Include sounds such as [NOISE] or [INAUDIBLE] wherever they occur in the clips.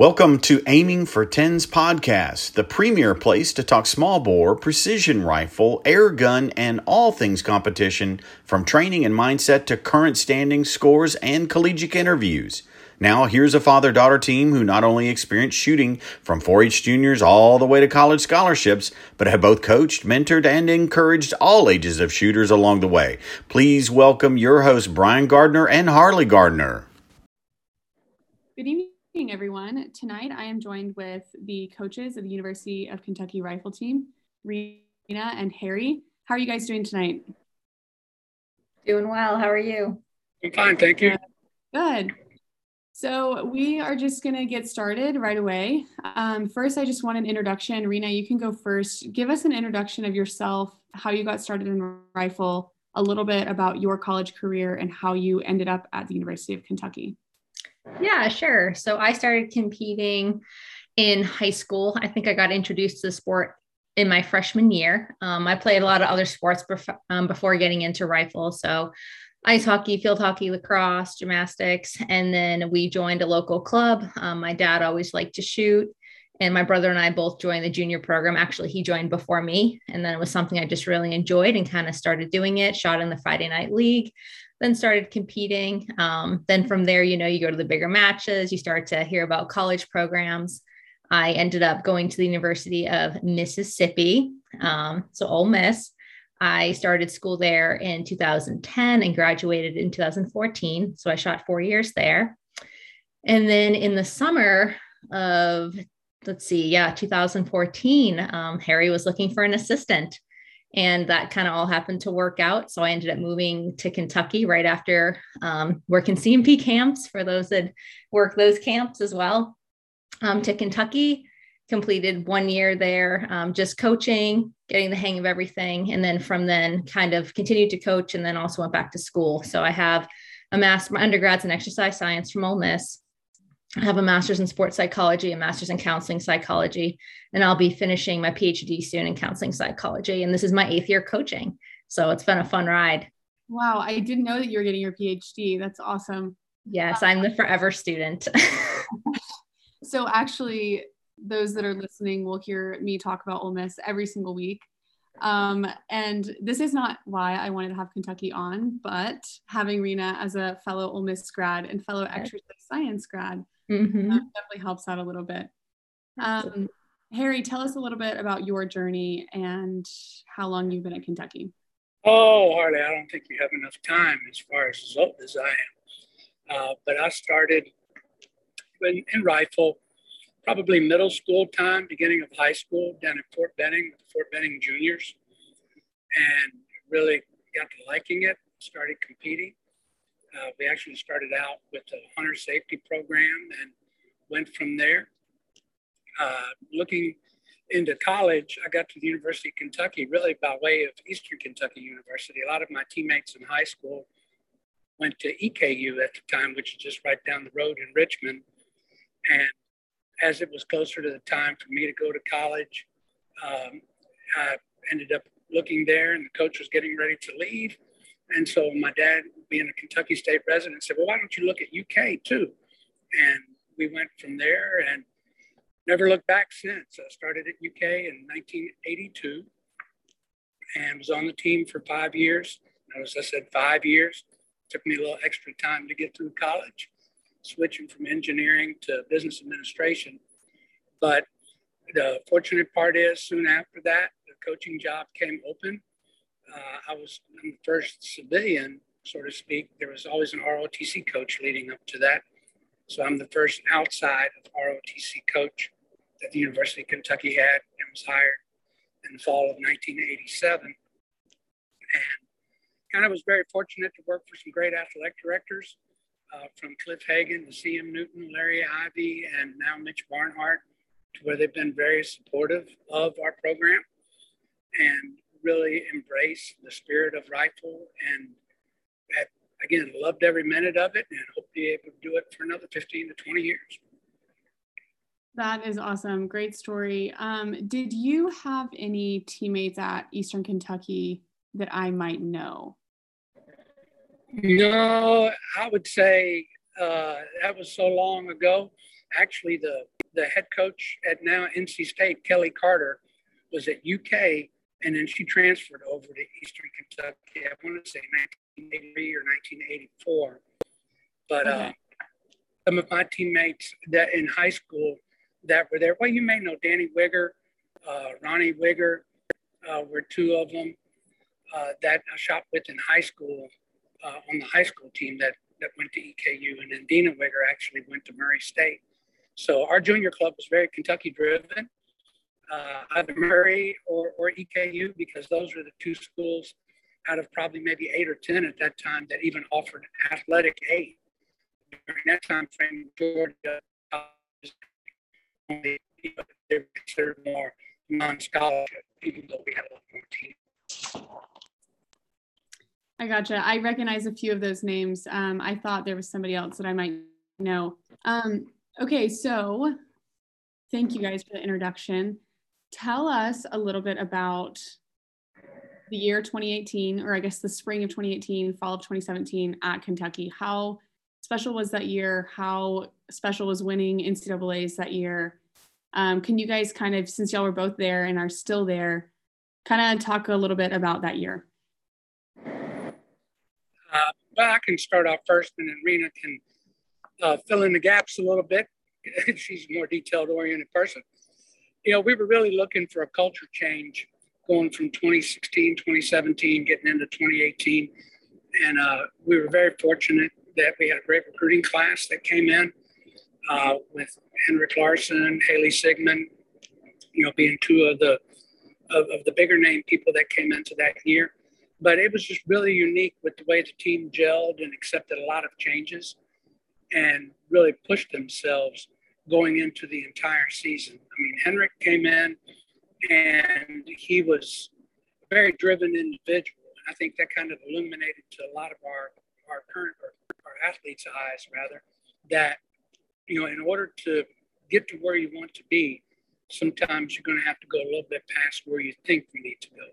Welcome to Aiming for Tens podcast, the premier place to talk small bore, precision rifle, air gun, and all things competition, from training and mindset to current standings, scores, and collegiate interviews. Now, here's a father daughter team who not only experienced shooting from 4 H juniors all the way to college scholarships, but have both coached, mentored, and encouraged all ages of shooters along the way. Please welcome your hosts, Brian Gardner and Harley Gardner. Good evening evening, everyone. Tonight I am joined with the coaches of the University of Kentucky rifle team, Rena and Harry. How are you guys doing tonight? Doing well. How are you? I'm fine, thank you. Good. So we are just going to get started right away. Um, first, I just want an introduction. Rena, you can go first. Give us an introduction of yourself, how you got started in rifle, a little bit about your college career, and how you ended up at the University of Kentucky. Yeah, sure. So I started competing in high school. I think I got introduced to the sport in my freshman year. Um, I played a lot of other sports bef- um, before getting into rifle. So ice hockey, field hockey, lacrosse, gymnastics. And then we joined a local club. Um, my dad always liked to shoot. And my brother and I both joined the junior program. Actually, he joined before me. And then it was something I just really enjoyed and kind of started doing it, shot in the Friday night league then started competing. Um, then from there, you know, you go to the bigger matches, you start to hear about college programs. I ended up going to the University of Mississippi, um, so Ole Miss. I started school there in 2010 and graduated in 2014. So I shot four years there. And then in the summer of, let's see, yeah, 2014, um, Harry was looking for an assistant and that kind of all happened to work out. So I ended up moving to Kentucky right after um, working CMP camps for those that work those camps as well. Um, to Kentucky, completed one year there, um, just coaching, getting the hang of everything, and then from then kind of continued to coach, and then also went back to school. So I have a master, my undergrads in exercise science from Ole Miss, I have a master's in sports psychology, a master's in counseling psychology, and I'll be finishing my PhD soon in counseling psychology. And this is my eighth year coaching. So it's been a fun ride. Wow. I didn't know that you were getting your PhD. That's awesome. Yes, I'm the forever student. [LAUGHS] so actually, those that are listening will hear me talk about Ole Miss every single week. Um, and this is not why I wanted to have Kentucky on, but having Rena as a fellow Ole Miss grad and fellow exercise science grad Mm-hmm. definitely helps out a little bit. Um, Harry, tell us a little bit about your journey and how long you've been at Kentucky. Oh, Harley, I don't think you have enough time as far as as old as I am. Uh, but I started in, in rifle, probably middle school time, beginning of high school, down in Fort Benning, with the Fort Benning Juniors, and really got to liking it. Started competing, uh, we actually started out with the hunter safety program and went from there. Uh, looking into college, I got to the University of Kentucky really by way of Eastern Kentucky University. A lot of my teammates in high school went to EKU at the time, which is just right down the road in Richmond. And as it was closer to the time for me to go to college, um, I ended up looking there, and the coach was getting ready to leave. And so my dad, being a Kentucky State resident, said, Well, why don't you look at UK too? And we went from there and never looked back since. I started at UK in 1982 and was on the team for five years. Notice I said five years. Took me a little extra time to get through college, switching from engineering to business administration. But the fortunate part is, soon after that, the coaching job came open uh, I was the first civilian, so to speak. There was always an ROTC coach leading up to that. So I'm the first outside of ROTC coach that the University of Kentucky had and was hired in the fall of 1987. And kind of was very fortunate to work for some great athletic directors uh, from Cliff Hagan to C.M. Newton, Larry Ivy, and now Mitch Barnhart, to where they've been very supportive of our program. And really embrace the spirit of rifle and had, again loved every minute of it and hope to be able to do it for another 15 to 20 years. That is awesome. Great story. Um, did you have any teammates at eastern kentucky that i might know? No i would say uh, that was so long ago. Actually the the head coach at now NC State, Kelly Carter, was at UK, and then she transferred over to Eastern Kentucky. I want to say 1983 or 1984. But okay. uh, some of my teammates that in high school that were there, well, you may know Danny Wigger, uh, Ronnie Wigger, uh, were two of them uh, that I shot with in high school uh, on the high school team that that went to EKU, and then Deena Wigger actually went to Murray State. So our junior club was very Kentucky driven, uh, either Murray or, or EKU, because those were the two schools out of probably maybe eight or 10 at that time that even offered athletic aid. During that time frame, Georgia they considered more non-scholarship, even though we had a lot more teams. I gotcha. I recognize a few of those names. Um, I thought there was somebody else that I might know. Um, okay, so thank you guys for the introduction. Tell us a little bit about the year 2018, or I guess the spring of 2018, fall of 2017 at Kentucky. How special was that year? How special was winning NCAA's that year? Um, can you guys kind of, since y'all were both there and are still there, kind of talk a little bit about that year? Uh, well, I can start off first, and then Rena can uh, fill in the gaps a little bit. [LAUGHS] She's a more detailed oriented person. You know, we were really looking for a culture change going from 2016, 2017, getting into 2018. And uh, we were very fortunate that we had a great recruiting class that came in uh, with Henrik Larsen, Haley Sigmund, you know, being two of the of, of the bigger name people that came into that year. But it was just really unique with the way the team gelled and accepted a lot of changes and really pushed themselves going into the entire season. I mean, Henrik came in and he was a very driven individual. And I think that kind of illuminated to a lot of our, our current, or our athletes' eyes rather, that, you know, in order to get to where you want to be, sometimes you're going to have to go a little bit past where you think you need to go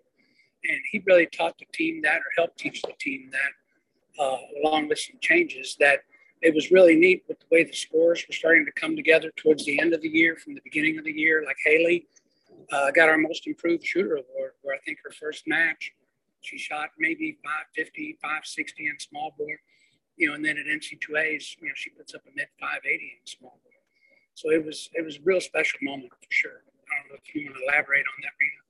and he really taught the team that, or helped teach the team that, uh, along with some changes. That it was really neat with the way the scores were starting to come together towards the end of the year, from the beginning of the year. Like Haley uh, got our most improved shooter award, where I think her first match she shot maybe 550, 560 in small bore, you know, and then at NC2As, you know, she puts up a mid 580 in small bore. So it was it was a real special moment for sure. I don't know if you want to elaborate on that, Rena.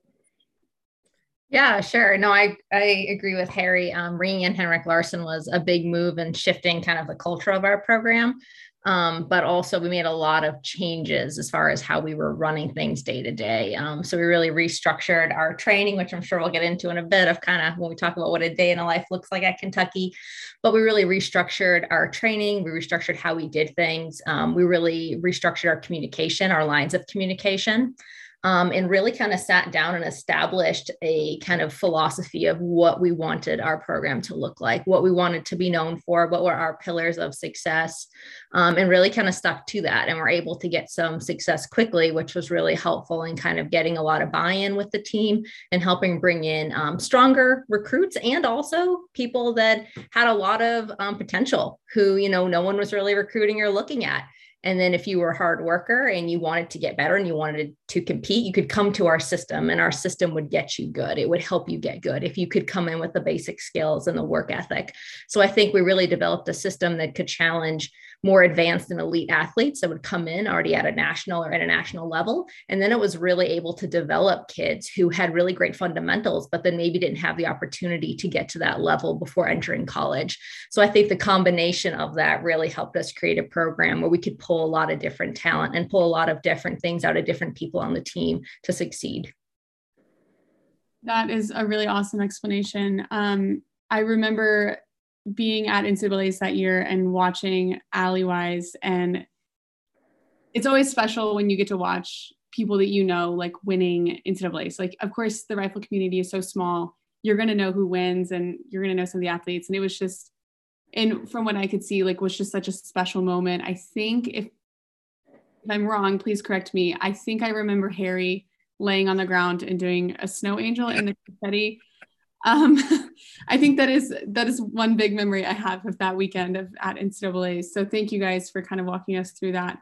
Yeah, sure. No, I, I agree with Harry. Um, bringing in Henrik Larsen was a big move and shifting kind of the culture of our program. Um, but also, we made a lot of changes as far as how we were running things day to day. Um, so, we really restructured our training, which I'm sure we'll get into in a bit of kind of when we talk about what a day in a life looks like at Kentucky. But we really restructured our training, we restructured how we did things, um, we really restructured our communication, our lines of communication um, and really kind of sat down and established a kind of philosophy of what we wanted our program to look like, what we wanted to be known for, what were our pillars of success, um, and really kind of stuck to that. And we're able to get some success quickly, which was really helpful in kind of getting a lot of buy in with the team and helping bring in um, stronger recruits and also people that had a lot of um, potential who, you know, no one was really recruiting or looking at. And then if you were a hard worker and you wanted to get better and you wanted to compete, you could come to our system and our system would get you good. It would help you get good if you could come in with the basic skills and the work ethic. So I think we really developed a system that could challenge more advanced and elite athletes that would come in already at a national or international level. And then it was really able to develop kids who had really great fundamentals, but then maybe didn't have the opportunity to get to that level before entering college. So I think the combination of that really helped us create a program where we could pull a lot of different talent and pull a lot of different things out of different people on the team to succeed. That is a really awesome explanation. Um, I remember being at NCAA's that year and watching Ali Weisz, and it's always special when you get to watch people that you know like winning NCAA's. Like, of course, the rifle community is so small. You're gonna know who wins, and you're gonna know some of the athletes. And it was just, and from what I could see, like was just such a special moment. I think if if I'm wrong, please correct me. I think I remember Harry laying on the ground and doing a snow angel in the confetti um, [LAUGHS] I think that is that is one big memory I have of that weekend of at NCAA. So thank you guys for kind of walking us through that.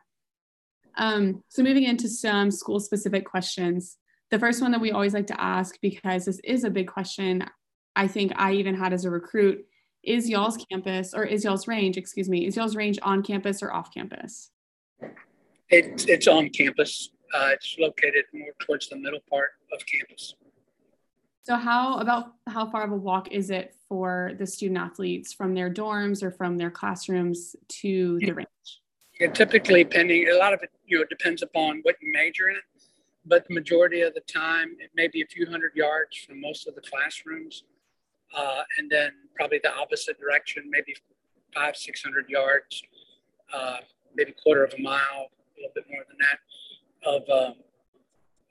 Um, so moving into some school specific questions. The first one that we always like to ask, because this is a big question, I think I even had as a recruit, is y'all's campus or is y'all's range, excuse me, is y'all's range on campus or off campus? It, it's on campus. Uh, it's located more towards the middle part of campus. So how about how far of a walk is it for the student athletes from their dorms or from their classrooms to the range? Yeah, typically, pending a lot of it, you know, depends upon what you major in, but the majority of the time, it may be a few hundred yards from most of the classrooms, uh, and then probably the opposite direction, maybe five, six hundred yards, uh, maybe quarter of a mile, a little bit more than that, of um,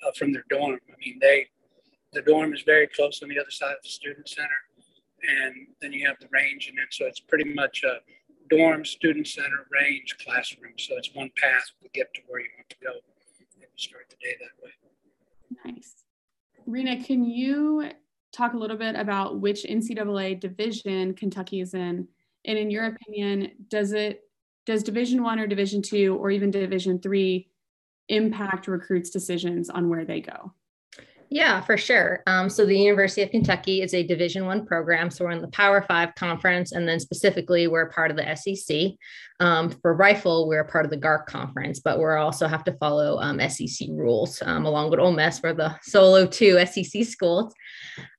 uh, from their dorm. I mean, they the dorm is very close on the other side of the student center, and then you have the range, and then so it's pretty much a dorm, student center, range, classroom. So it's one path to get to where you want to go and start the day that way. Nice. Rena, can you talk a little bit about which NCAA division Kentucky is in? And in your opinion, does it does Division One or Division Two or even Division Three impact recruits' decisions on where they go? Yeah, for sure. Um, so the University of Kentucky is a Division One program. So we're in the Power Five conference, and then specifically we're part of the SEC. Um, for rifle, we're part of the GARC conference, but we also have to follow um, SEC rules um, along with Ole Miss for the solo two SEC schools.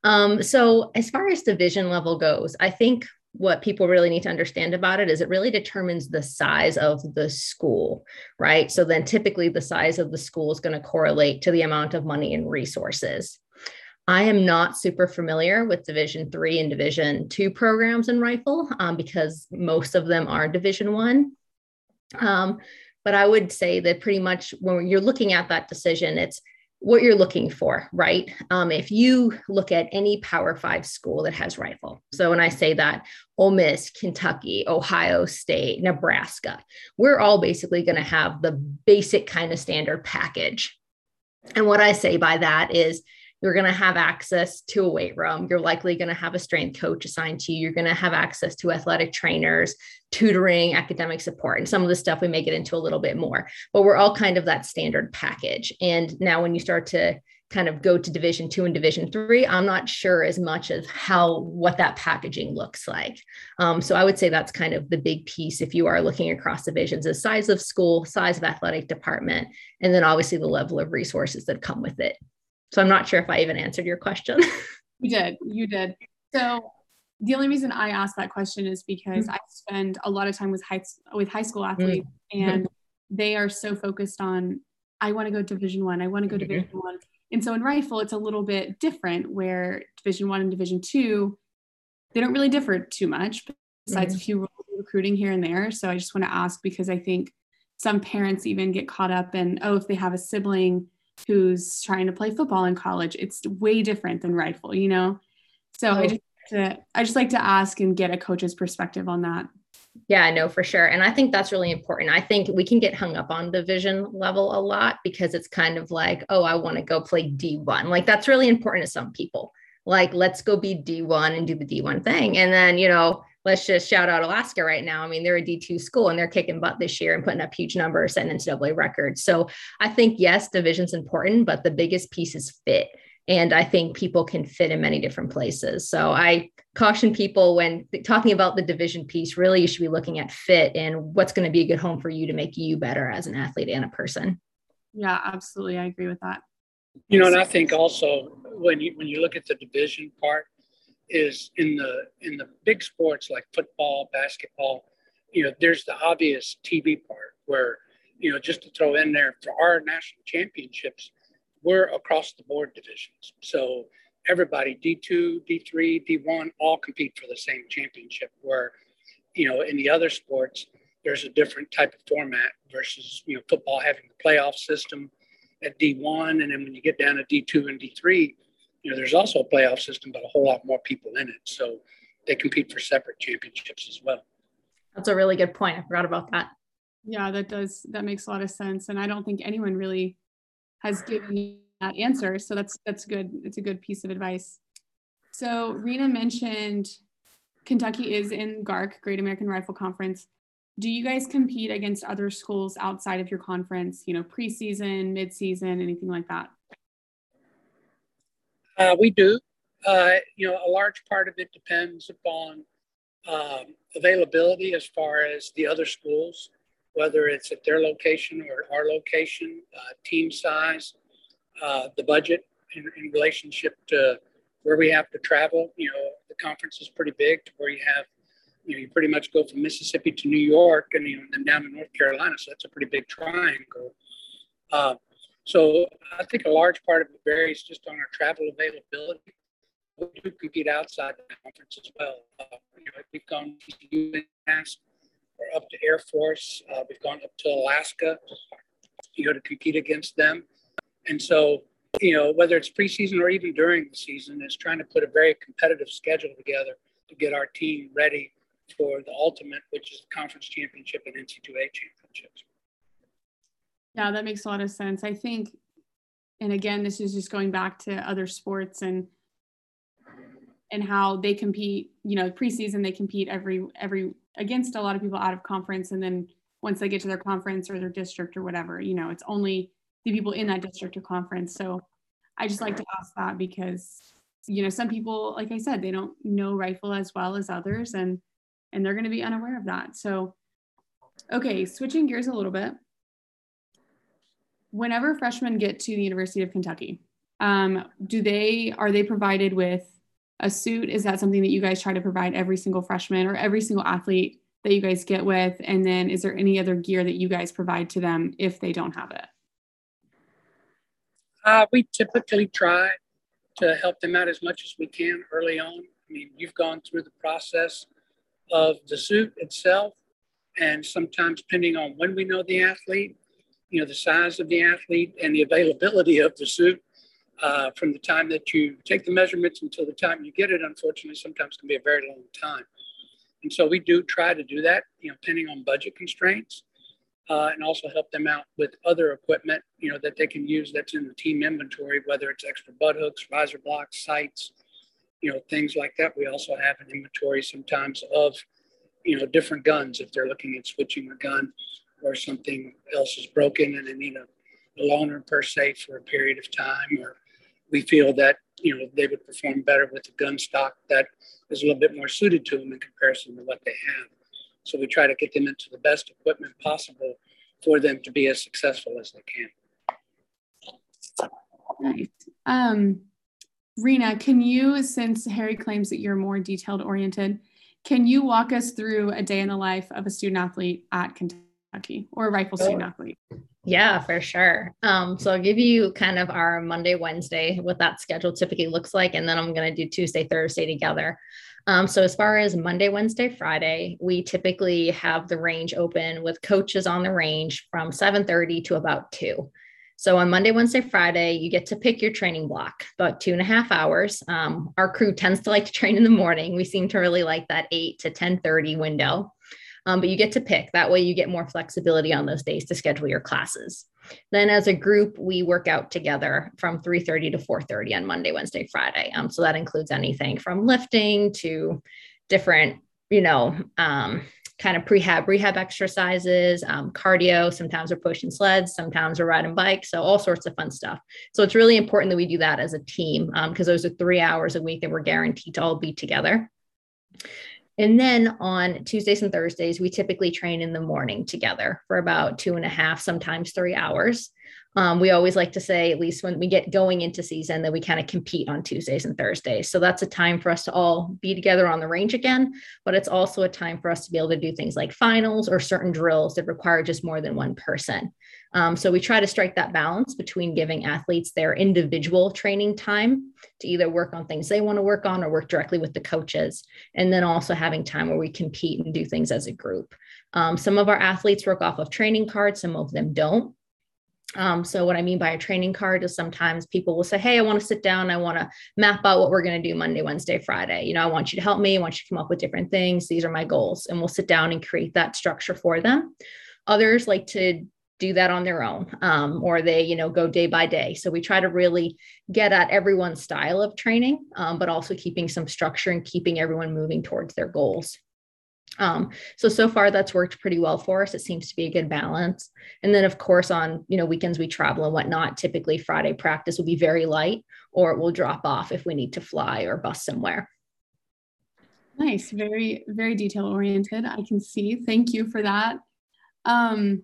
Um, so as far as division level goes, I think what people really need to understand about it is it really determines the size of the school, right? So then typically the size of the school is going to correlate to the amount of money and resources. I am not super familiar with Division three and Division two programs in rifle um, because most of them are Division one. Um, but I would say that pretty much when you're looking at that decision, it's what you're looking for, right? Um, if you look at any Power Five school that has rifle, so when I say that, Ole Miss, Kentucky, Ohio State, Nebraska, we're all basically going to have the basic kind of standard package. And what I say by that is you're going to have access to a weight room. You're likely going to have a strength coach assigned to you. You're going to have access to athletic trainers, tutoring, academic support, and some of the stuff we may get into a little bit more. But we're all kind of that standard package. And now, when you start to kind of go to division two and division three i'm not sure as much as how what that packaging looks like um, so i would say that's kind of the big piece if you are looking across divisions the size of school size of athletic department and then obviously the level of resources that come with it so I'm not sure if I even answered your question. [LAUGHS] you did. You did. So the only reason I asked that question is because mm-hmm. I spend a lot of time with high with high school athletes mm-hmm. and they are so focused on I want to go division 1. I want to go mm-hmm. division 1. And so in rifle it's a little bit different where division 1 and division 2 they don't really differ too much besides a mm-hmm. few recruiting here and there. So I just want to ask because I think some parents even get caught up in oh if they have a sibling who's trying to play football in college. It's way different than rifle, you know? So oh. I just to, I just like to ask and get a coach's perspective on that. Yeah, no, for sure. And I think that's really important. I think we can get hung up on the division level a lot because it's kind of like, oh, I want to go play D1. Like that's really important to some people. Like, let's go be D1 and do the D1 thing. And then, you know, let's just shout out Alaska right now. I mean, they're a D2 school and they're kicking butt this year and putting up huge numbers, setting NCAA records. So I think, yes, division's important, but the biggest piece is fit. And I think people can fit in many different places. So I caution people when talking about the division piece, really, you should be looking at fit and what's going to be a good home for you to make you better as an athlete and a person. Yeah, absolutely. I agree with that. You know, and I think also when you when you look at the division part, is in the in the big sports like football, basketball, you know, there's the obvious TV part where, you know, just to throw in there for our national championships, we're across the board divisions. So everybody, D2, D3, D1, all compete for the same championship. Where, you know, in the other sports, there's a different type of format versus, you know, football having the playoff system at D1. And then when you get down to D2 and D3, you know, there's also a playoff system, but a whole lot more people in it. So they compete for separate championships as well. That's a really good point. I forgot about that. Yeah, that does that makes a lot of sense. And I don't think anyone really has given that answer. So that's that's good. It's a good piece of advice. So Rena mentioned Kentucky is in GARC, Great American Rifle Conference. do you guys compete against other schools outside of your conference, you know, preseason, midseason, anything like that? Uh, we do. Uh, you know, a large part of it depends upon um, availability as far as the other schools, whether it's at their location or our location, uh, team size, uh, the budget in, in, relationship to where we have to travel. You know, the conference is pretty big to where you have, you know, you pretty much go from Mississippi to New York and, you know, then down to North Carolina. So that's a pretty big triangle. So I think a large part of it varies just on our travel availability. We do compete outside the conference as well. Uh, you know, we've gone to UMass or up to Air Force. Uh, we've gone up to Alaska, you know, to compete against them. And so, you know, whether it's preseason or even during the season, is trying to put a very competitive schedule together to get our team ready for the ultimate, which is the conference championship and NC2A championships. Yeah, that makes a lot of sense. I think, and again, this is just going back to other sports and and how they compete. You know, preseason they compete every every against a lot of people out of conference, and then once they get to their conference or their district or whatever, you know, it's only the people in that district or conference. So I just like to ask that because you know some people, like I said, they don't know rifle as well as others, and and they're going to be unaware of that. So okay, switching gears a little bit whenever freshmen get to the University of Kentucky, um, do they are they provided with a suit? Is that something that you guys try to provide every single freshman or every single athlete that you guys get with? And then is there any other gear that you guys provide to them if they don't have it? Uh, we typically try to help them out as much as we can early on. I mean, you've gone through the process of the suit itself, and sometimes depending on when we know the athlete, you know, the size of the athlete and the availability of the suit uh, from the time that you take the measurements until the time you get it, unfortunately, sometimes can be a very long time. And so we do try to do that, you know, depending on budget constraints, uh, and also help them out with other equipment, you know, that they can use that's in the team inventory, whether it's extra butt hooks, riser blocks, sights, you know, things like that. We also have an inventory sometimes of, you know, different guns if they're looking at switching a gun or something else is broken and they need a, a loaner per se for a period of time, or we feel that you know they would perform better with a gun stock that is a little bit more suited to them in comparison to what they have. So we try to get them into the best equipment possible for them to be as successful as they can. Nice. Um, Rena, can you, since Harry claims that you're more detailed oriented, can you walk us through a day in the life of a student athlete at Kentucky? Kentucky or rifle student athlete? Yeah, for sure. Um, so I'll give you kind of our Monday, Wednesday, what that schedule typically looks like, and then I'm going to do Tuesday, Thursday together. Um, so as far as Monday, Wednesday, Friday, we typically have the range open with coaches on the range from 7:30 to about two. So on Monday, Wednesday, Friday, you get to pick your training block, about two and a half hours. Um, our crew tends to like to train in the morning. We seem to really like that 8 to 10:30 window um, but you get to pick. That way, you get more flexibility on those days to schedule your classes. Then, as a group, we work out together from 3:30 to 4:30 on Monday, Wednesday, Friday. Um, so that includes anything from lifting to different, you know, um, kind of prehab rehab exercises, um, cardio. Sometimes we're pushing sleds, sometimes we're riding bikes. So all sorts of fun stuff. So it's really important that we do that as a team because um, those are three hours a week that we're guaranteed to all be together. And then on Tuesdays and Thursdays, we typically train in the morning together for about two and a half, sometimes three hours. Um, we always like to say, at least when we get going into season, that we kind of compete on Tuesdays and Thursdays. So that's a time for us to all be together on the range again. But it's also a time for us to be able to do things like finals or certain drills that require just more than one person. Um, so we try to strike that balance between giving athletes their individual training time to either work on things they want to work on or work directly with the coaches, and then also having time where we compete and do things as a group. Um, some of our athletes work off of training cards, some of them don't. Um, so what I mean by a training card is sometimes people will say, Hey, I want to sit down. I want to map out what we're going to do Monday, Wednesday, Friday. You know, I want you to help me. I want you to come up with different things. These are my goals. And we'll sit down and create that structure for them. Others like to do that on their own um, or they you know go day by day so we try to really get at everyone's style of training um, but also keeping some structure and keeping everyone moving towards their goals Um, so so far that's worked pretty well for us. It seems to be a good balance. And then of course on you know weekends we travel and whatnot. Typically Friday practice will be very light, or it will drop off if we need to fly or bus somewhere. Nice, very very detail oriented. I can see. Thank you for that. Um,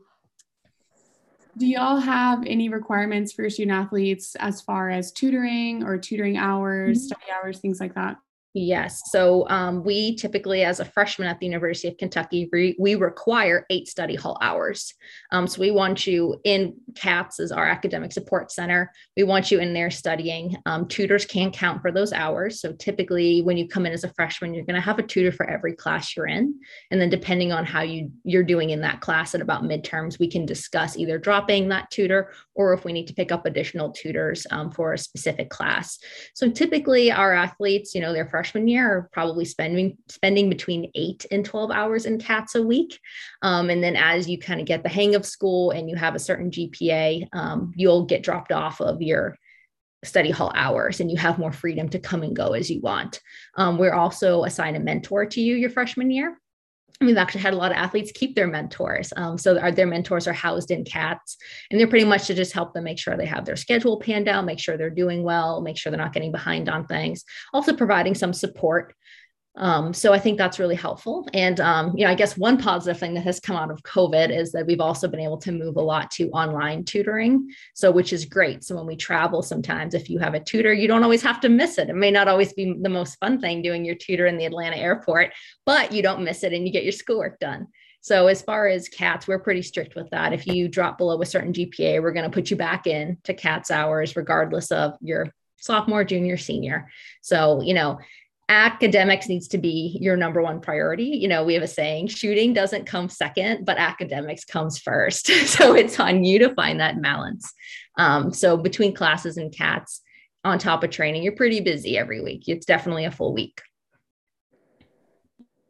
do y'all have any requirements for your student athletes as far as tutoring or tutoring hours, mm-hmm. study hours, things like that? Yes. So um, we typically, as a freshman at the University of Kentucky, we, we require eight study hall hours. Um, so we want you in CATS as our academic support center. We want you in there studying. Um, tutors can count for those hours. So typically, when you come in as a freshman, you're going to have a tutor for every class you're in. And then depending on how you you're doing in that class at about midterms, we can discuss either dropping that tutor or if we need to pick up additional tutors um, for a specific class. So typically, our athletes, you know, they're freshman year are probably spending spending between eight and 12 hours in cats a week. Um, and then as you kind of get the hang of school and you have a certain gpa um, you'll get dropped off of your study hall hours and you have more freedom to come and go as you want. Um, we're also assign a mentor to you your freshman year we've actually had a lot of athletes keep their mentors. Um, so our, their mentors are housed in cats and they're pretty much to just help them make sure they have their schedule panned out, make sure they're doing well, make sure they're not getting behind on things. Also providing some support um, so I think that's really helpful. And um, you know, I guess one positive thing that has come out of COVID is that we've also been able to move a lot to online tutoring. So which is great. So when we travel, sometimes if you have a tutor, you don't always have to miss it. It may not always be the most fun thing doing your tutor in the Atlanta airport, but you don't miss it and you get your schoolwork done. So as far as cats, we're pretty strict with that. If you drop below a certain GPA, we're going to put you back in to cats hours, regardless of your sophomore, junior, senior. So, you know, academics needs to be your number one priority. You know, we have a saying shooting doesn't come second, but academics comes first. [LAUGHS] so it's on you to find that balance. Um, so between classes and cats, on top of training, you're pretty busy every week. It's definitely a full week.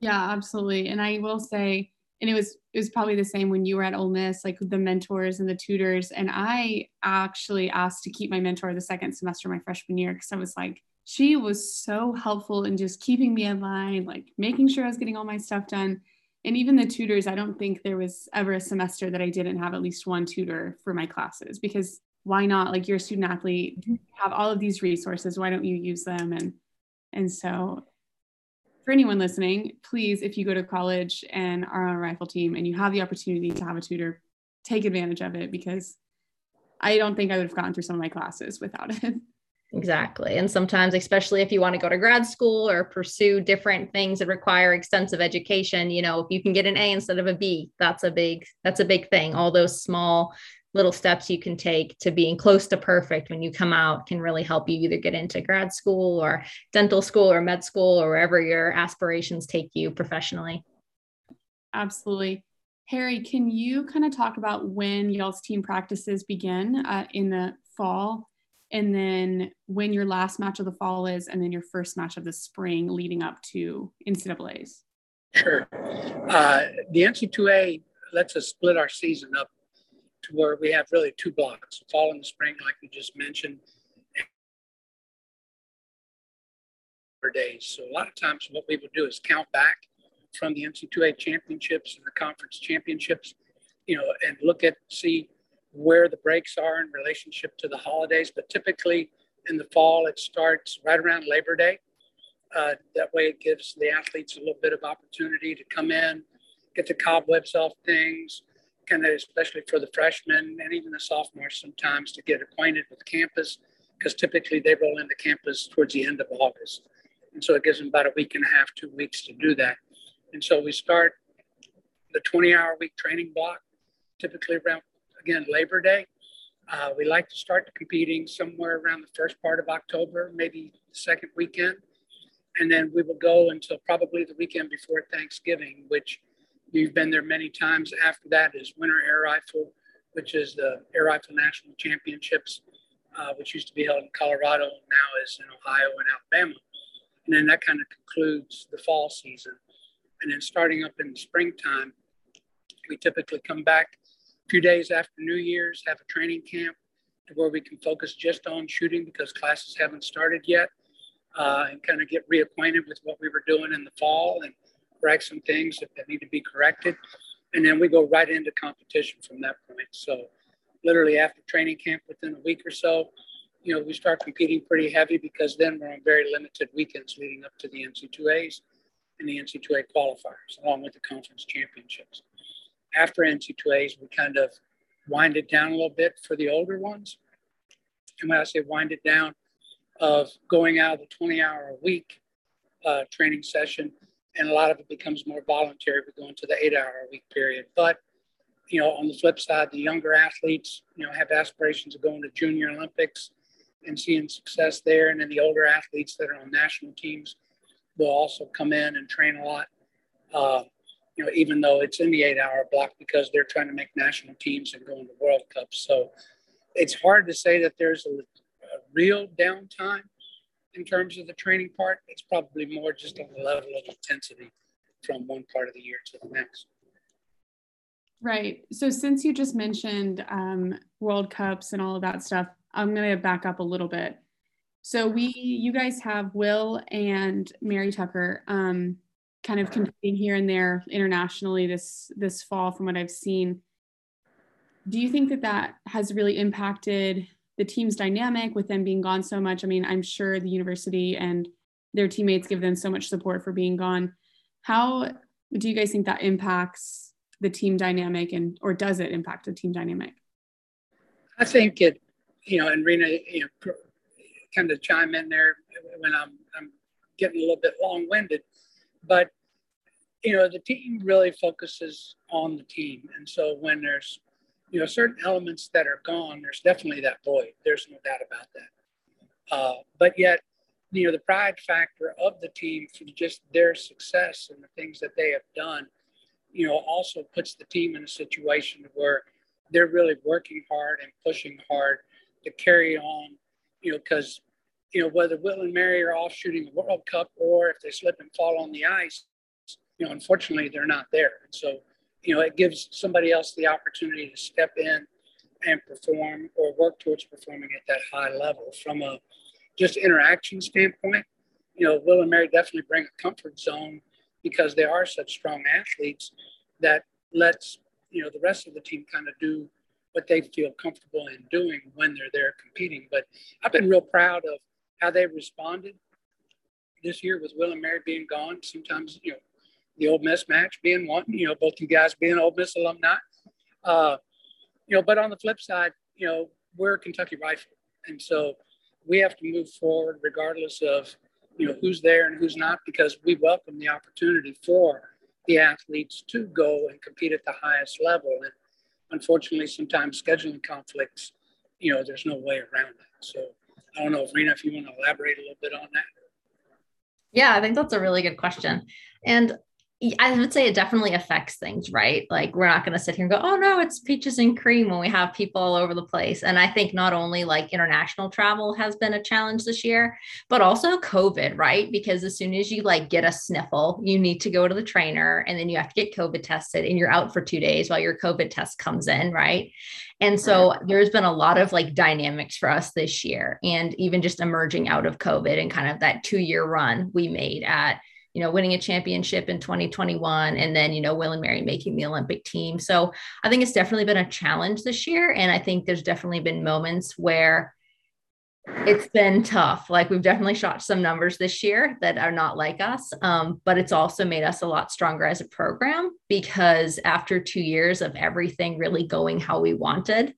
Yeah, absolutely. And I will say, and it was it was probably the same when you were at Ole Miss, like the mentors and the tutors. And I actually asked to keep my mentor the second semester my freshman year because I was like, she was so helpful in just keeping me in line, like making sure I was getting all my stuff done. And even the tutors, I don't think there was ever a semester that I didn't have at least one tutor for my classes because why not? Like you're a student athlete, mm-hmm. have all of these resources. Why don't you use them? And and so for anyone listening, please, if you go to college and are on a rifle team and you have the opportunity to have a tutor, take advantage of it because I don't think I would have gotten through some of my classes without [LAUGHS] it. Exactly. And sometimes, especially if you want to go to grad school or pursue different things that require extensive education, you know, if you can get an A instead of a B, that's a big, that's a big thing. All those small little steps you can take to being close to perfect when you come out can really help you either get into grad school or dental school or med school or wherever your aspirations take you professionally. Absolutely. Harry, can you kind of talk about when y'all's team practices begin uh, in the fall? And then when your last match of the fall is, and then your first match of the spring leading up to NCAA's? Sure. Uh, the NC2A lets us split our season up to where we have really two blocks fall and spring, like we just mentioned. Days. So a lot of times, what we will do is count back from the NC2A championships and the conference championships, you know, and look at see where the breaks are in relationship to the holidays, but typically in the fall, it starts right around Labor Day. Uh, that way, it gives the athletes a little bit of opportunity to come in, get the cobwebs off things, kind of especially for the freshmen and even the sophomores sometimes to get acquainted with campus, because typically they roll into campus towards the end of August. And so it gives them about a week and a half, two weeks to do that. And so we start the 20 hour week training block, typically around again, Labor Day. Uh, we like to start competing somewhere around the first part of October, maybe the second weekend. And then we will go until probably the weekend before Thanksgiving, which you've been there many times. After that is Winter Air Rifle, which is the Air Rifle National Championships, uh, which used to be held in Colorado, now is in Ohio and Alabama. And then that kind of concludes the fall season. And then starting up in the springtime, we typically come back few days after New Year's, have a training camp to where we can focus just on shooting because classes haven't started yet uh, and kind of get reacquainted with what we were doing in the fall and correct some things that need to be corrected. And then we go right into competition from that point. So literally after training camp within a week or so, you know, we start competing pretty heavy because then we're on very limited weekends leading up to the NC2As and the NC2A qualifiers, along with the conference championships. After NC2As, we kind of wind it down a little bit for the older ones. And when I say wind it down, of going out of the 20 hour a week uh, training session, and a lot of it becomes more voluntary. We go into the eight hour a week period. But, you know, on the flip side, the younger athletes, you know, have aspirations of going to junior Olympics and seeing success there. And then the older athletes that are on national teams will also come in and train a lot. Uh, you know, even though it's in the eight hour block because they're trying to make national teams and go into World Cups. So it's hard to say that there's a, a real downtime in terms of the training part. It's probably more just on the level of intensity from one part of the year to the next. Right. So since you just mentioned um, World Cups and all of that stuff, I'm going to back up a little bit. So we, you guys have Will and Mary Tucker, um, kind of competing here and there internationally this this fall, from what I've seen. Do you think that that has really impacted the team's dynamic with them being gone so much? I mean, I'm sure the university and their teammates give them so much support for being gone. How do you guys think that impacts the team dynamic, and or does it impact the team dynamic? I think it you know, and Rena, you know, kind of chime in there when I'm, I'm getting a little bit long winded. But, you know, the team really focuses on the team. And so when there's, you know, certain elements that are gone, there's definitely that void. There's no doubt about that. Uh, but yet, you know, the pride factor of the team for just their success and the things that they have done, you know, also puts the team in a situation where they're really working hard and pushing hard to carry on, you know, because, you know, whether Will and Mary are off shooting a World Cup or if they slip and fall on the ice, you know, unfortunately, they're not there. And so, you know, it gives somebody else the opportunity to step in and perform or work towards performing at that high level from a just interaction standpoint. You know, Will and Mary definitely bring a comfort zone because they are such strong athletes that lets, you know, the rest of the team kind of do what they feel comfortable in doing when they're there competing. But I've been real proud of how they responded this year with Will and Mary being gone. Sometimes, you know, the Ole Miss match being one, you know, both you guys being Ole Miss alumni. Uh, you know, but on the flip side, you know, we're Kentucky Rifle. And so we have to move forward regardless of, you know, who's there and who's not, because we welcome the opportunity for the athletes to go and compete at the highest level. And unfortunately, sometimes scheduling conflicts, you know, there's no way around that. So I don't know Rena, if you want to elaborate a little bit on that. Yeah, I think that's a really good question. And I would say it definitely affects things, right? Like we're not going to sit here and go, "Oh no, it's peaches and cream" when we have people all over the place. And I think not only like international travel has been a challenge this year, but also COVID, right? Because as soon as you like get a sniffle, you need to go to the trainer and then you have to get COVID tested and you're out for 2 days while your COVID test comes in, right? And so there's been a lot of like dynamics for us this year and even just emerging out of COVID and kind of that 2-year run we made at you know, winning a championship in 2021 and then, you know, Will and Mary making the Olympic team. So I think it's definitely been a challenge this year. And I think there's definitely been moments where it's been tough. Like we've definitely shot some numbers this year that are not like us, um, but it's also made us a lot stronger as a program because after two years of everything really going how we wanted,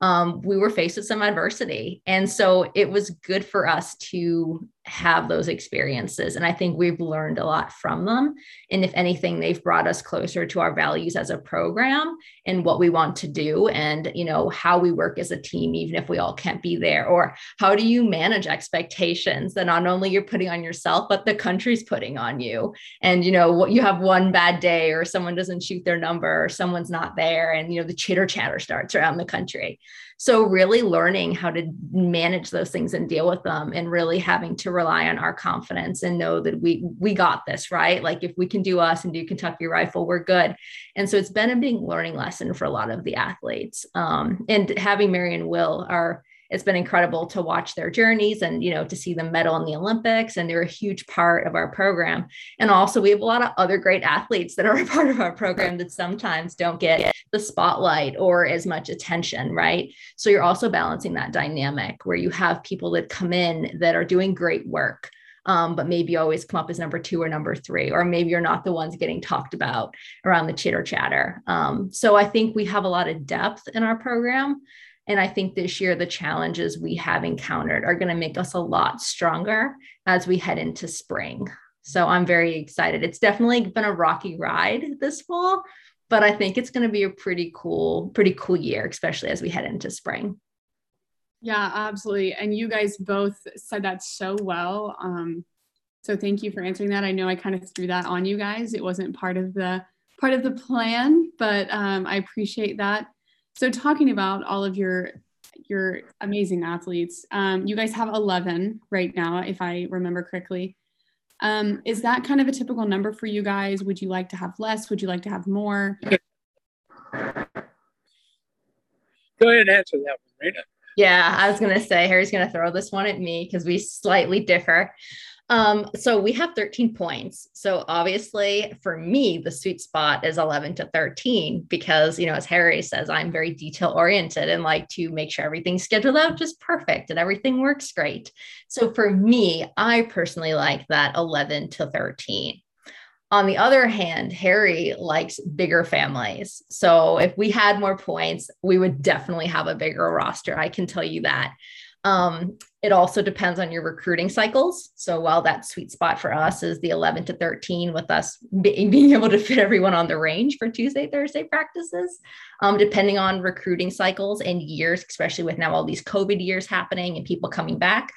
um, we were faced with some adversity. And so it was good for us to have those experiences. And I think we've learned a lot from them. And if anything, they've brought us closer to our values as a program and what we want to do and, you know, how we work as a team, even if we all can't be there. Or how do you manage expectations that not only you're putting on yourself, but the country's putting on you. And, you know, what you have one bad day or someone doesn't shoot their number or someone's not there and, you know, the chitter chatter starts around the country. So, really learning how to manage those things and deal with them, and really having to rely on our confidence and know that we we got this right. Like if we can do us and do Kentucky Rifle, we're good. And so, it's been a big learning lesson for a lot of the athletes. Um, and having Mary and Will are it's been incredible to watch their journeys and you know to see them medal in the olympics and they're a huge part of our program and also we have a lot of other great athletes that are a [LAUGHS] part of our program that sometimes don't get the spotlight or as much attention right so you're also balancing that dynamic where you have people that come in that are doing great work um, but maybe always come up as number two or number three, or maybe you're not the ones getting talked about around the chitter chatter. Um, so I think we have a lot of depth in our program. And I think this year, the challenges we have encountered are going to make us a lot stronger as we head into spring. So I'm very excited. It's definitely been a rocky ride this fall, but I think it's going to be a pretty cool, pretty cool year, especially as we head into spring. Yeah, absolutely. And you guys both said that so well. Um, so thank you for answering that. I know I kind of threw that on you guys. It wasn't part of the part of the plan, but um, I appreciate that. So talking about all of your your amazing athletes, um, you guys have 11 right now, if I remember correctly. Um, is that kind of a typical number for you guys? Would you like to have less? Would you like to have more? Go ahead and answer that one, Rena. Yeah, I was going to say, Harry's going to throw this one at me because we slightly differ. Um, so we have 13 points. So obviously, for me, the sweet spot is 11 to 13 because, you know, as Harry says, I'm very detail oriented and like to make sure everything's scheduled out just perfect and everything works great. So for me, I personally like that 11 to 13. On the other hand, Harry likes bigger families. So if we had more points, we would definitely have a bigger roster. I can tell you that. Um, it also depends on your recruiting cycles. So while that sweet spot for us is the 11 to 13, with us be- [LAUGHS] being able to fit everyone on the range for Tuesday, Thursday practices, um, depending on recruiting cycles and years, especially with now all these COVID years happening and people coming back,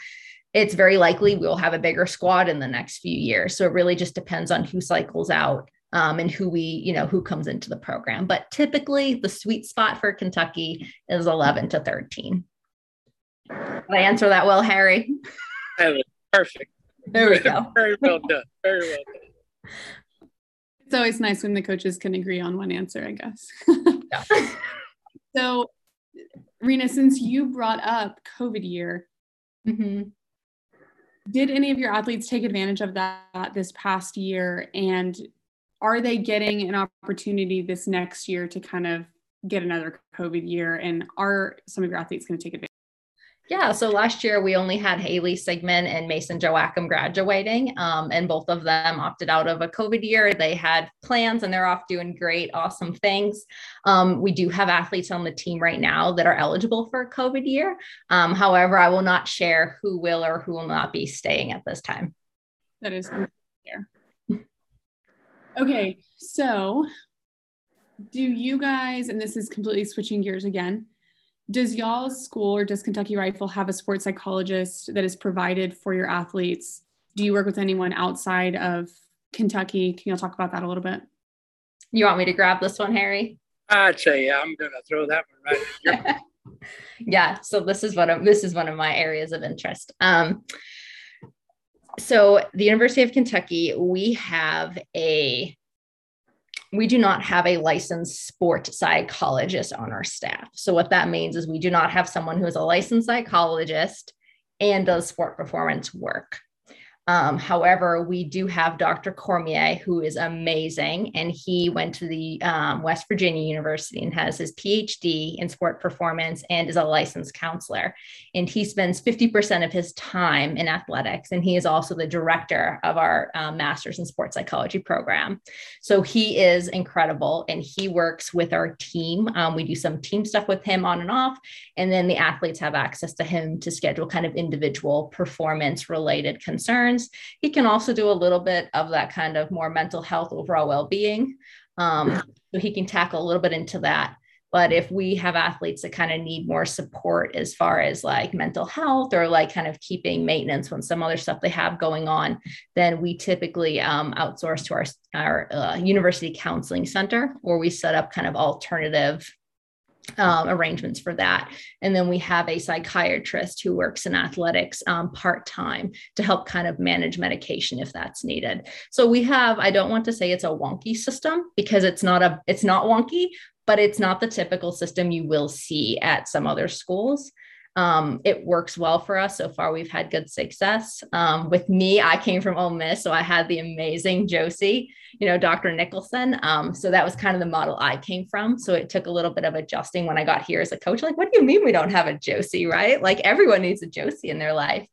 it's very likely we'll have a bigger squad in the next few years. So it really just depends on who cycles out um, and who we, you know, who comes into the program. But typically the sweet spot for Kentucky is 11 to 13. Did I answer that well, Harry? That was perfect. There we go. [LAUGHS] Very well done. Very well done. It's always nice when the coaches can agree on one answer, I guess. yeah. [LAUGHS] So, Rena, since you brought up COVID year, mm-hmm did any of your athletes take advantage of that this past year and are they getting an opportunity this next year to kind of get another covid year and are some of your athletes going to take advantage yeah, so last year we only had Haley Sigmund and Mason Joachim graduating, um, and both of them opted out of a COVID year. They had plans and they're off doing great, awesome things. Um, we do have athletes on the team right now that are eligible for a COVID year. Um, however, I will not share who will or who will not be staying at this time. That is. Okay, so do you guys, and this is completely switching gears again does y'all's school or does Kentucky Rifle have a sports psychologist that is provided for your athletes? Do you work with anyone outside of Kentucky? Can y'all talk about that a little bit? You want me to grab this one, Harry? I'd say yeah, I'm going to throw that one right. [LAUGHS] yeah, so this is one of this is one of my areas of interest. Um, so the University of Kentucky, we have a we do not have a licensed sport psychologist on our staff. So, what that means is we do not have someone who is a licensed psychologist and does sport performance work. Um, however, we do have Dr. Cormier, who is amazing, and he went to the um, West Virginia University and has his PhD in sport performance and is a licensed counselor. And he spends 50% of his time in athletics, and he is also the director of our um, master's in sports psychology program. So he is incredible, and he works with our team. Um, we do some team stuff with him on and off, and then the athletes have access to him to schedule kind of individual performance related concerns concerns. He can also do a little bit of that kind of more mental health, overall well being. Um, so he can tackle a little bit into that. But if we have athletes that kind of need more support as far as like mental health or like kind of keeping maintenance when some other stuff they have going on, then we typically um, outsource to our, our uh, university counseling center where we set up kind of alternative um, arrangements for that. And then we have a psychiatrist who works in athletics um, part time to help kind of manage medication if that's needed. So we have, I don't want to say it's a wonky system because it's not a, it's not wonky, but it's not the typical system you will see at some other schools. Um, it works well for us. So far, we've had good success. Um, with me, I came from Ole Miss, so I had the amazing Josie, you know, Dr. Nicholson. Um, so that was kind of the model I came from. So it took a little bit of adjusting when I got here as a coach. Like, what do you mean we don't have a Josie, right? Like everyone needs a Josie in their life.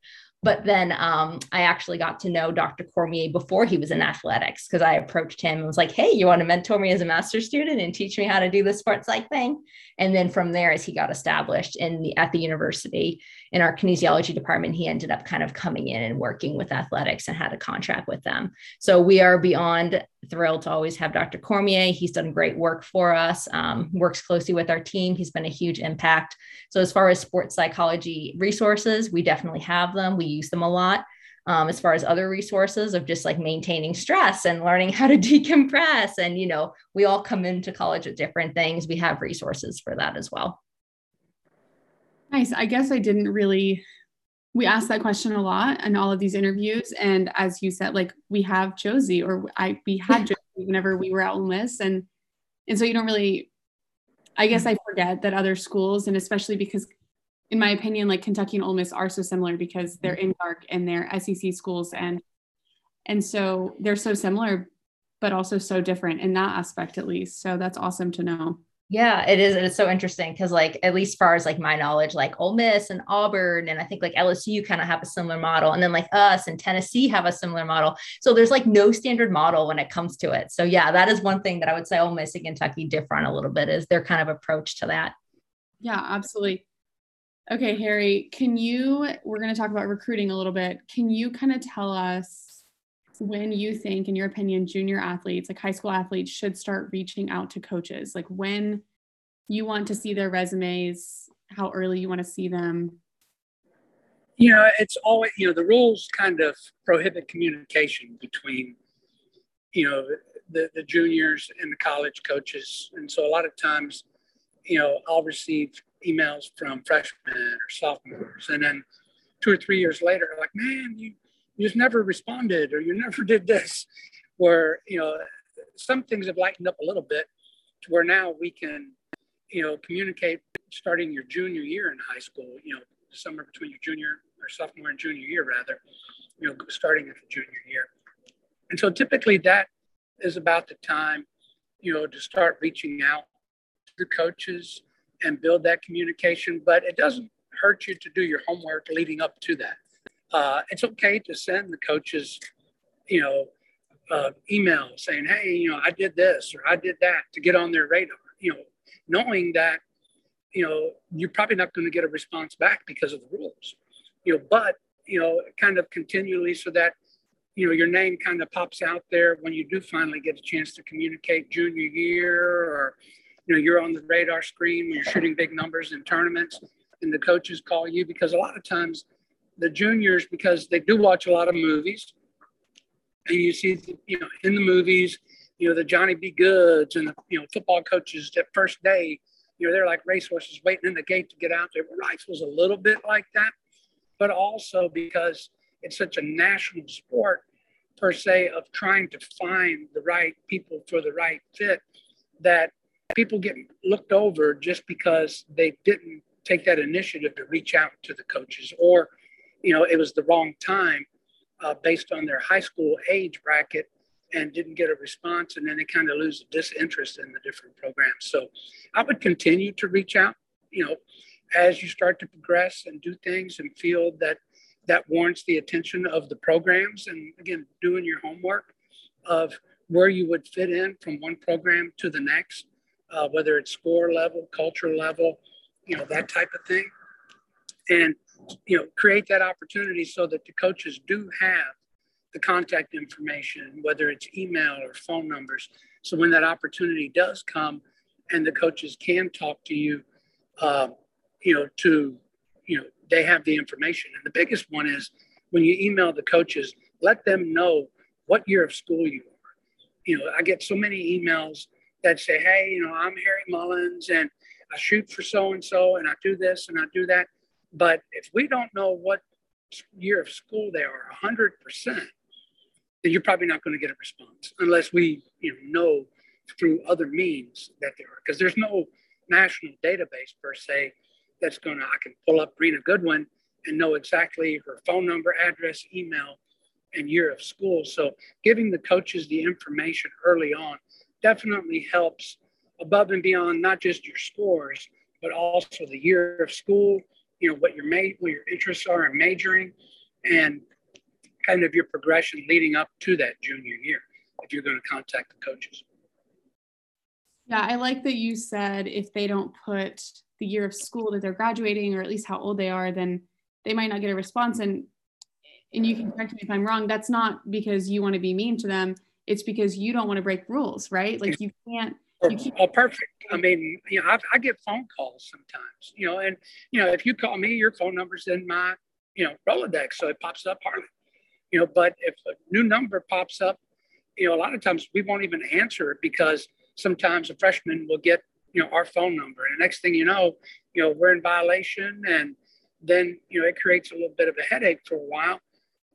But then um, I actually got to know Dr. Cormier before he was in athletics because I approached him and was like, hey, you want to mentor me as a master's student and teach me how to do the sports like thing? And then from there, as he got established in the at the university in our kinesiology department, he ended up kind of coming in and working with athletics and had a contract with them. So we are beyond thrilled to always have Dr. Cormier. He's done great work for us, um, works closely with our team. He's been a huge impact. So as far as sports psychology resources, we definitely have them. We use them a lot. Um, as far as other resources of just like maintaining stress and learning how to [LAUGHS] decompress. And, you know, we all come into college with different things. We have resources for that as well. Nice. I guess I didn't really, we asked that question a lot in all of these interviews. And as you said, like we have Josie or I, we had [LAUGHS] Josie whenever we were at Ole Miss. And, and so you don't really, I guess I forget that other schools, and especially because in my opinion, like Kentucky and Ole Miss are so similar because they're in GARC and they're SEC schools and and so they're so similar, but also so different in that aspect at least. So that's awesome to know. Yeah, it is. It's so interesting because, like, at least far as like my knowledge, like Ole Miss and Auburn, and I think like LSU kind of have a similar model, and then like us and Tennessee have a similar model. So there's like no standard model when it comes to it. So yeah, that is one thing that I would say Ole Miss and Kentucky differ on a little bit is their kind of approach to that. Yeah, absolutely. Okay, Harry, can you, we're going to talk about recruiting a little bit. Can you kind of tell us when you think, in your opinion, junior athletes, like high school athletes, should start reaching out to coaches? Like when you want to see their resumes, how early you want to see them? You know, it's always, you know, the rules kind of prohibit communication between, you know, the, the juniors and the college coaches. And so a lot of times, you know, I'll receive emails from freshmen or sophomores, and then two or three years later, like, man, you you just never responded or you never [LAUGHS] did this. Where you know some things have lightened up a little bit to where now we can, you know, communicate starting your junior year in high school. You know, somewhere between your junior or sophomore and junior year, rather. You know, starting at the junior year, and so typically that is about the time, you know, to start reaching out to the coaches and build that communication. But it doesn't hurt you to do your homework leading up to that. Uh, it's okay to send the coaches, you know, uh, email saying, "Hey, you know, I did this or I did that" to get on their radar. You know, knowing that, you know, you're probably not going to get a response back because of the rules. You know, but you know, kind of continually so that you know your name kind of pops out there when you do finally get a chance to communicate junior year or you know you're on the radar screen when you're shooting big numbers in tournaments and the coaches call you because a lot of times the juniors because they do watch a lot of movies. And you see you know in the movies you know the johnny b. Goods and the you know football coaches that first day you know they're like racehorses waiting in the gate to get out. There was a little bit like that. But also because it's such a national sport per se of trying to find the right people for the right fit that people get looked over just because they didn't take that initiative to reach out to the coaches or you know it was the wrong time uh, based on their high school age bracket and didn't get a response and then they kind of lose disinterest in the different programs so i would continue to reach out you know as you start to progress and do things and feel that that warrants the attention of the programs and again doing your homework of where you would fit in from one program to the next uh, whether it's score level, culture level, you know, that type of thing. And, you know, create that opportunity so that the coaches do have the contact information, whether it's email or phone numbers. So when that opportunity does come and the coaches can talk to you, uh, you know, to, you know, they have the information. And the biggest one is when you email the coaches, let them know what year of school you are. You know, I get so many emails that say, hey, you know, I'm Harry Mullins and I shoot for so and so and I do this and I do that. But if we don't know what year of school they are 100%, then you're probably not going to get a response unless we you know, know through other means that they are. Because there's no national database per se that's going to, I can pull up Rena Goodwin and know exactly her phone number, address, email, and year of school. So giving the coaches the information early on definitely helps above and beyond not just your scores, but also the year of school, you know, what your ma- what your interests are in majoring and kind of your progression leading up to that junior year if you're going to contact the coaches. Yeah, I like that you said if they don't put the year of school that they're graduating or at least how old they are, then they might not get a response. And and you can correct me if I'm wrong, that's not because you want to be mean to them. It's because you don't want to break rules, right? Like you can't. Oh, perfect. I mean, you know, I, I get phone calls sometimes, you know, and, you know, if you call me, your phone number's in my, you know, Rolodex. So it pops up Harley, you know, but if a new number pops up, you know, a lot of times we won't even answer it because sometimes a freshman will get, you know, our phone number. And the next thing you know, you know, we're in violation and then, you know, it creates a little bit of a headache for a while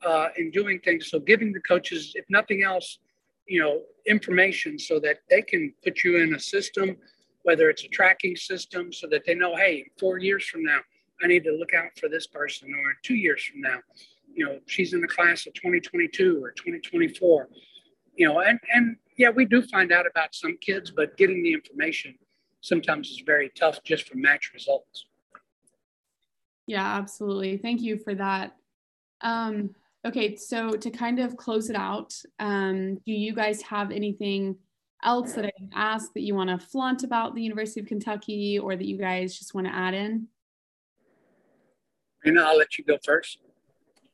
uh, in doing things. So giving the coaches, if nothing else, you know, information so that they can put you in a system, whether it's a tracking system, so that they know, hey, four years from now, I need to look out for this person, or two years from now, you know, she's in the class of 2022 or 2024, you know, and and yeah, we do find out about some kids, but getting the information sometimes is very tough just for match results. Yeah, absolutely. Thank you for that. Um, Okay, so to kind of close it out, um, do you guys have anything else that I can ask that you want to flaunt about the University of Kentucky or that you guys just want to add in? And I'll let you go first.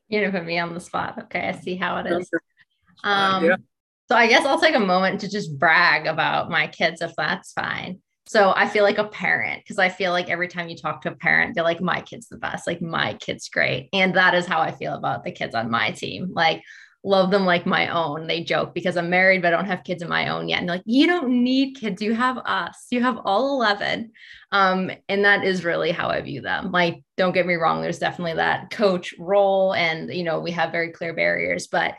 You're gonna put me on the spot. Okay, I see how it is. Um, yeah. So I guess I'll take a moment to just brag about my kids, if that's fine. So I feel like a parent because I feel like every time you talk to a parent, they're like, my kid's the best, like my kid's great. And that is how I feel about the kids on my team. Like, love them like my own. They joke because I'm married, but I don't have kids of my own yet. And like, you don't need kids. You have us. You have all 11. Um, and that is really how I view them. Like, don't get me wrong. There's definitely that coach role. And, you know, we have very clear barriers, but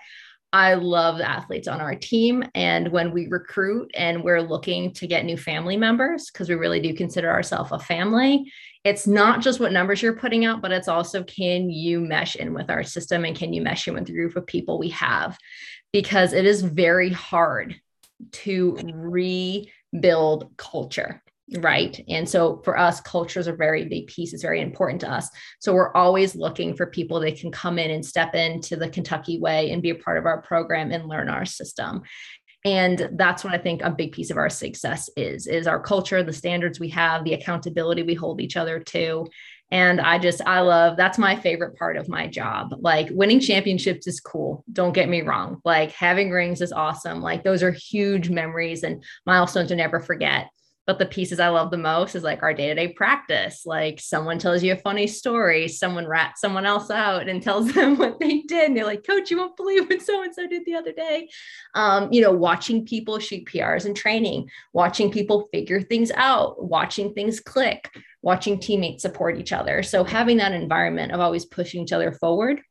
I love the athletes on our team. And when we recruit and we're looking to get new family members, because we really do consider ourselves a family, it's not just what numbers you're putting out, but it's also can you mesh in with our system and can you mesh in with the group of people we have? Because it is very hard to rebuild culture right. And so for us culture is a very big piece it's very important to us. So we're always looking for people that can come in and step into the kentucky way and be a part of our program and learn our system. And that's what i think a big piece of our success is is our culture the standards we have the accountability we hold each other to. And i just i love that's my favorite part of my job. Like winning championships is cool. Don't get me wrong. Like having rings is awesome. Like those are huge memories and milestones to never forget but the pieces I love the most is like our day to day practice. Like someone tells you a funny story, someone rats someone else out and tells [LAUGHS] them what they did. And they're like, Coach, you won't believe what so and so did the other day. Um, you know, watching people shoot PRs and training, watching people figure things out, watching things click, watching teammates support each other. So having that environment of always pushing each other forward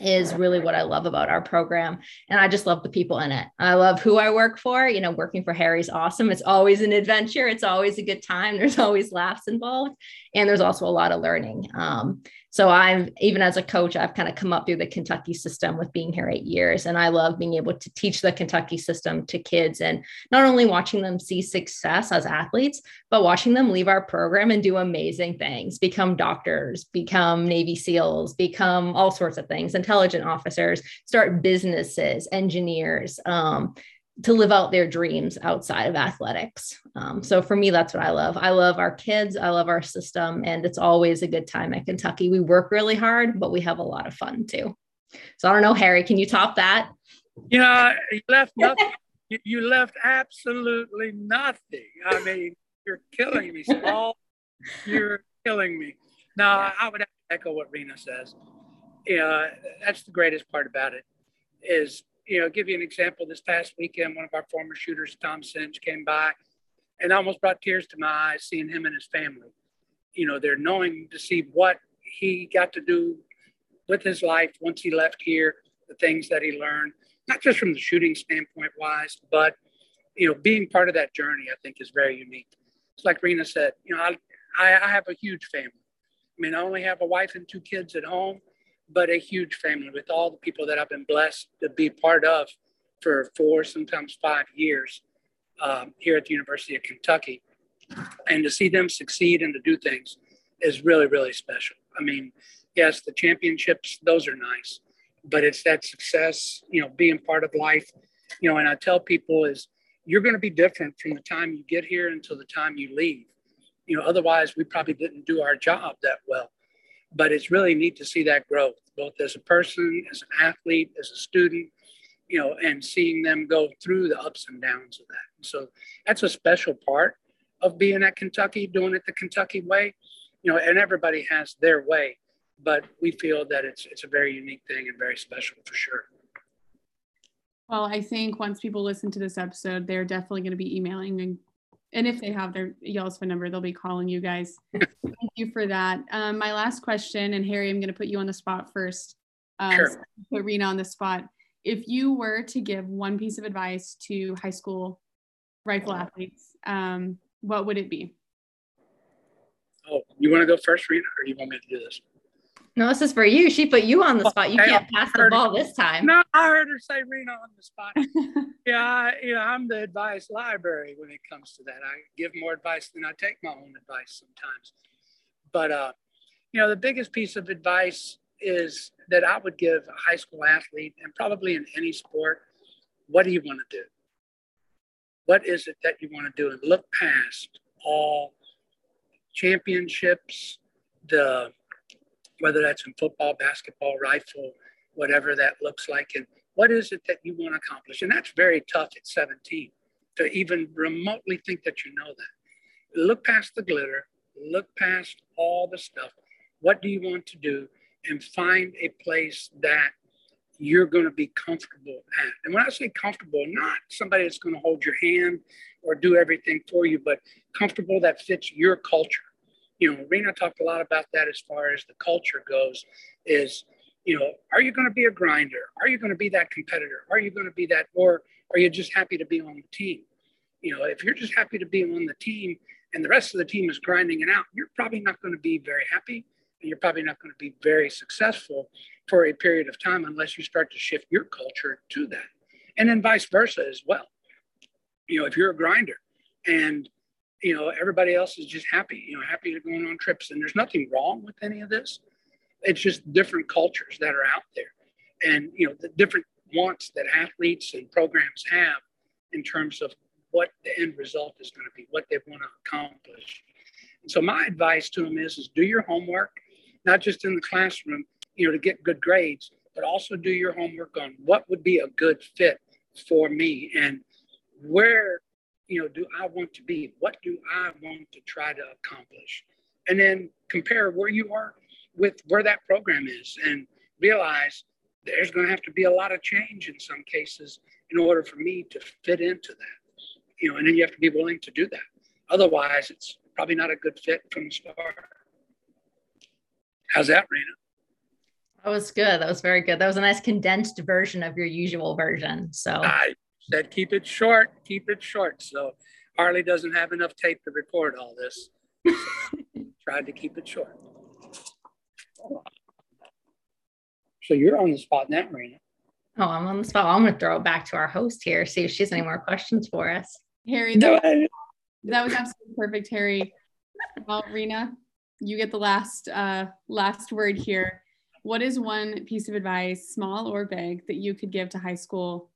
is really what I love about our program. And I just love the people in it. I love who I work for. You know, working for Harry's awesome. It's always an adventure. It's always a good time. There's always laughs involved. And there's also a lot of learning. Um, so I'm even as a coach, I've kind of come up through the Kentucky system with being here eight years. And I love being able to teach the Kentucky system to kids and not only watching them see success as athletes, but watching them leave our program and do amazing things, become doctors, become Navy SEALs, become all sorts of things, intelligent officers, start businesses, engineers. Um, to live out their dreams outside of athletics. Um, so for me, that's what I love. I love our kids. I love our system, and it's always a good time at Kentucky. We work really hard, but we have a lot of fun too. So I don't know, Harry, can you top that? Yeah, you left nothing. you left absolutely nothing. I mean, you're killing me, [LAUGHS] Saul. You're killing me. Now, I would echo what Rena says. Yeah, that's the greatest part about it is you know, give you an example. This past weekend, one of our former shooters, Tom Sinch, came by and almost brought tears to my eyes seeing him and his family. You know, they're knowing to see what he got to do with his life once he left here, the things that he learned, not just from the shooting standpoint wise, but you know, being part of that journey, I think is very unique. It's like Rena said, you know, I, I, I have a huge family. I mean, I only have a wife and two kids at home, but a huge family with all the people that I've been blessed to be part of for four, sometimes five years um, here at the University of Kentucky. And to see them succeed and to do things is really, really special. I mean, yes, the championships, those are nice, but it's that success, you know, being part of life, you know, and I tell people is you're going to be different from the time you get here until the time you leave. You know, otherwise we probably didn't do our job that well. But it's really neat to see that growth, both as a person, as an athlete, as a student, you know, and seeing them go through the ups and downs of that. So that's a special part of being at Kentucky, doing it the Kentucky way, you know, and everybody has their way, but we feel that it's it's a very unique thing and very special for sure. Well, I think once people listen to this episode, they're definitely going to be emailing and and if they have their y'all's phone number, they'll be calling you guys. [LAUGHS] Thank you for that. Um, my last question, and Harry, I'm going to put you on the spot first. Um, Sure. so put Rena on the spot. If you were to give one piece of advice to high school rifle athletes, um, what would it be? Oh, you want to go first, Rena, or you want me to do this? No, this is for you. She put you on the spot. You can't pass the ball this time. No, I heard her say Rena on the spot. [LAUGHS] yeah, I, you know, I'm the advice library when it comes to that. I give more advice than I take my own advice sometimes. But uh, you know, the biggest piece of advice is that I would give a high school athlete, and probably in any sport, what do you want to do? What is it that you want to do? And look past all championships, the whether that's in football, basketball, rifle, whatever that looks like, and what is it that you want to accomplish? And that's very tough at 17 to even remotely think that you know that. Look past the glitter, look past all the stuff. What do you want to do? And find a place that you're going to be comfortable at. And when I say comfortable, not somebody that's going to hold your hand or do everything for you, but comfortable that fits your culture. You know, Rena talked a lot about that as far as the culture goes. Is you know, are you going to be a grinder? Are you going to be that competitor? Are you going to be that, or are you just happy to be on the team? You know, if you're just happy to be on the team and the rest of the team is grinding it out, you're probably not going to be very happy and you're probably not going to be very successful for a period of time unless you start to shift your culture to that. And then vice versa as well. You know, if you're a grinder and you know everybody else is just happy, you know, happy to going on trips, and there's nothing wrong with any of this. It's just different cultures that are out there, and you know the different wants that athletes and programs have in terms of what the end result is going to be, what they want to accomplish. And so my advice to them is, is do your homework, not just in the classroom, you know, to get good grades, but also do your homework on what would be a good fit for me and where, you know, do I want to be? What do I want to try to accomplish? And then compare where you are with where that program is and realize there's going to have to be a lot of change in some cases in order for me to fit into that. You know, and then you have to be willing to do that. Otherwise, it's probably not a good fit from the start. How's that, Rena? That was good. That was very good. That was a nice condensed version of your usual version. So I said keep it short, keep it short. So Harley doesn't have enough tape to record all this. [LAUGHS] Tried to keep it short. So you're on the spot now, Rena. oh, I'm on the spot. I'm going to throw it back to our host here, see if she has any more questions for us. Harry, that, I- that was absolutely perfect, Harry. Well, Rena, you get the last uh, last word here. What is one piece of advice, small or big, that you could give to high school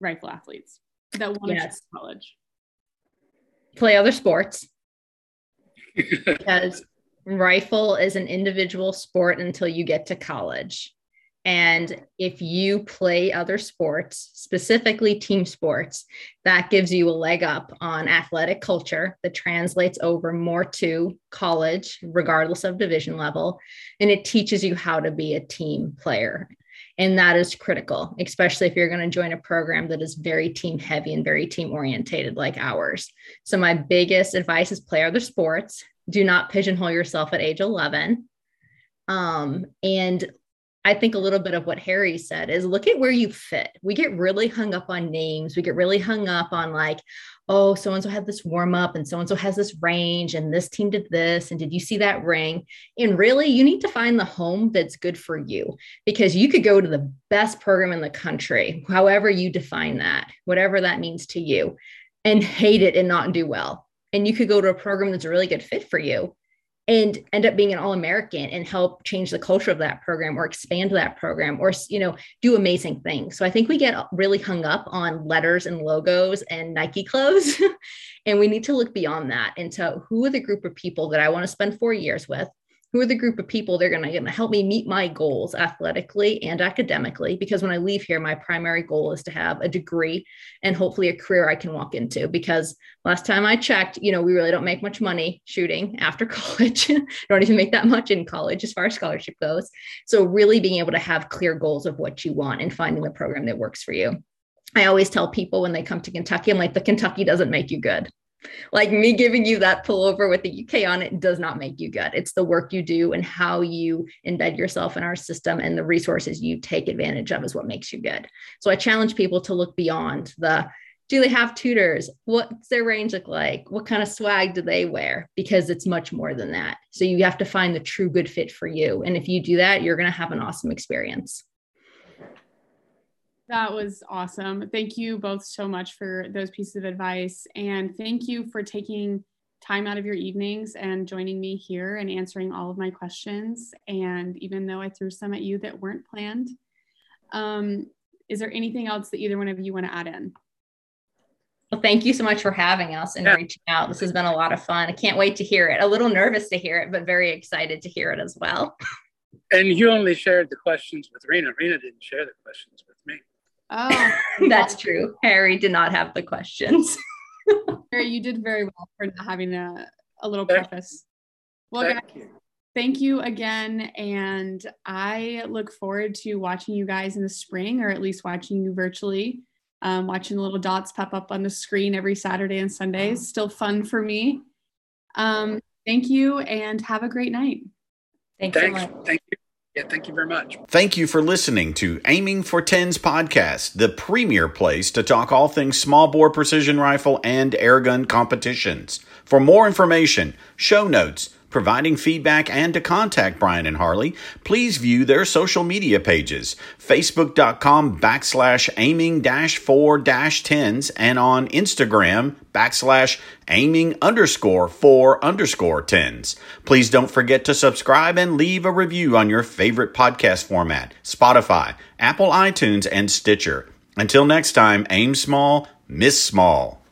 rifle athletes that want to Yes. yes. college? Play other sports because rifle is an individual sport until you get to college. And if you play other sports, specifically team sports, that gives you a leg up on athletic culture that translates over more to college, regardless of division level. And it teaches you how to be a team player. And that is critical, especially if you're going to join a program that is very team heavy and very team orientated like ours. So, my biggest advice is play other sports. Do not pigeonhole yourself at age 11. Um, and I think a little bit of what Harry said is look at where you fit. We get really hung up on names. We get really hung up on like, oh, so and so had this warm up and so and so has this range and this team did this. And did you see that ring? And really, you need to find the home that's good for you because you could go to the best program in the country, however you define that, whatever that means to you, and hate it and not do well. And you could go to a program that's a really good fit for you and end up being an all-american and help change the culture of that program or expand that program or you know do amazing things. So i think we get really hung up on letters and logos and nike clothes [LAUGHS] and we need to look beyond that into who are the group of people that i want to spend four years with who are the group of people they're going to help me meet my goals athletically and academically because when i leave here my primary goal is to have a degree and hopefully a career i can walk into because last time i checked you know we really don't make much money shooting after [LAUGHS] college don't even make that much in college as far as scholarship goes. So really being able to have clear goals of what you want and finding the program that works for you. I always tell people when they come to kentucky i'm like the kentucky doesn't make you good like me giving you that pullover with the UK on it does not make you good. It's the work you do and how you embed yourself in our system and the resources you take advantage of is what makes you good. So I challenge people to look beyond the do they have tutors? What's their range look like? What kind of swag do they wear? Because it's much more than that. So you have to find the true good fit for you. And if you do that, you're going to have an awesome experience. That was awesome. Thank you both so much for those pieces of advice. And thank you for taking time out of your evenings and joining me here and answering all of my questions. And even though I threw some at you that weren't planned, um, is there anything else that either one of you want to add in? Well, thank you so much for having us and yeah. reaching out. This has been a lot of fun. I can't wait to hear it. A little nervous to hear it, but very excited to hear it as well. And you only shared the questions with Rena. Rena didn't share the questions with me. Oh, [LAUGHS] that's true. Harry did not have the questions. [LAUGHS] Harry, you did very well for not having a, a little preface. Well, thank guys, you. thank you again. And I look forward to watching you guys in the spring, or at least watching you virtually, um, watching the little dots pop up on the screen every Saturday and Sunday. It's still fun for me. Um, thank you and have a great night. Thanks, Thanks. so much. Thank you. Yeah, thank you very much. Thank you for listening to Aiming for Tens podcast, the premier place to talk all things small bore precision rifle and airgun competitions. For more information, show notes, providing feedback, and to contact Brian and Harley, please view their social media pages facebook.com backslash aiming dash four dash tens and on Instagram backslash aiming underscore four underscore tens. Please don't forget to subscribe and leave a review on your favorite podcast format Spotify, Apple iTunes, and Stitcher. Until next time, aim small, miss small.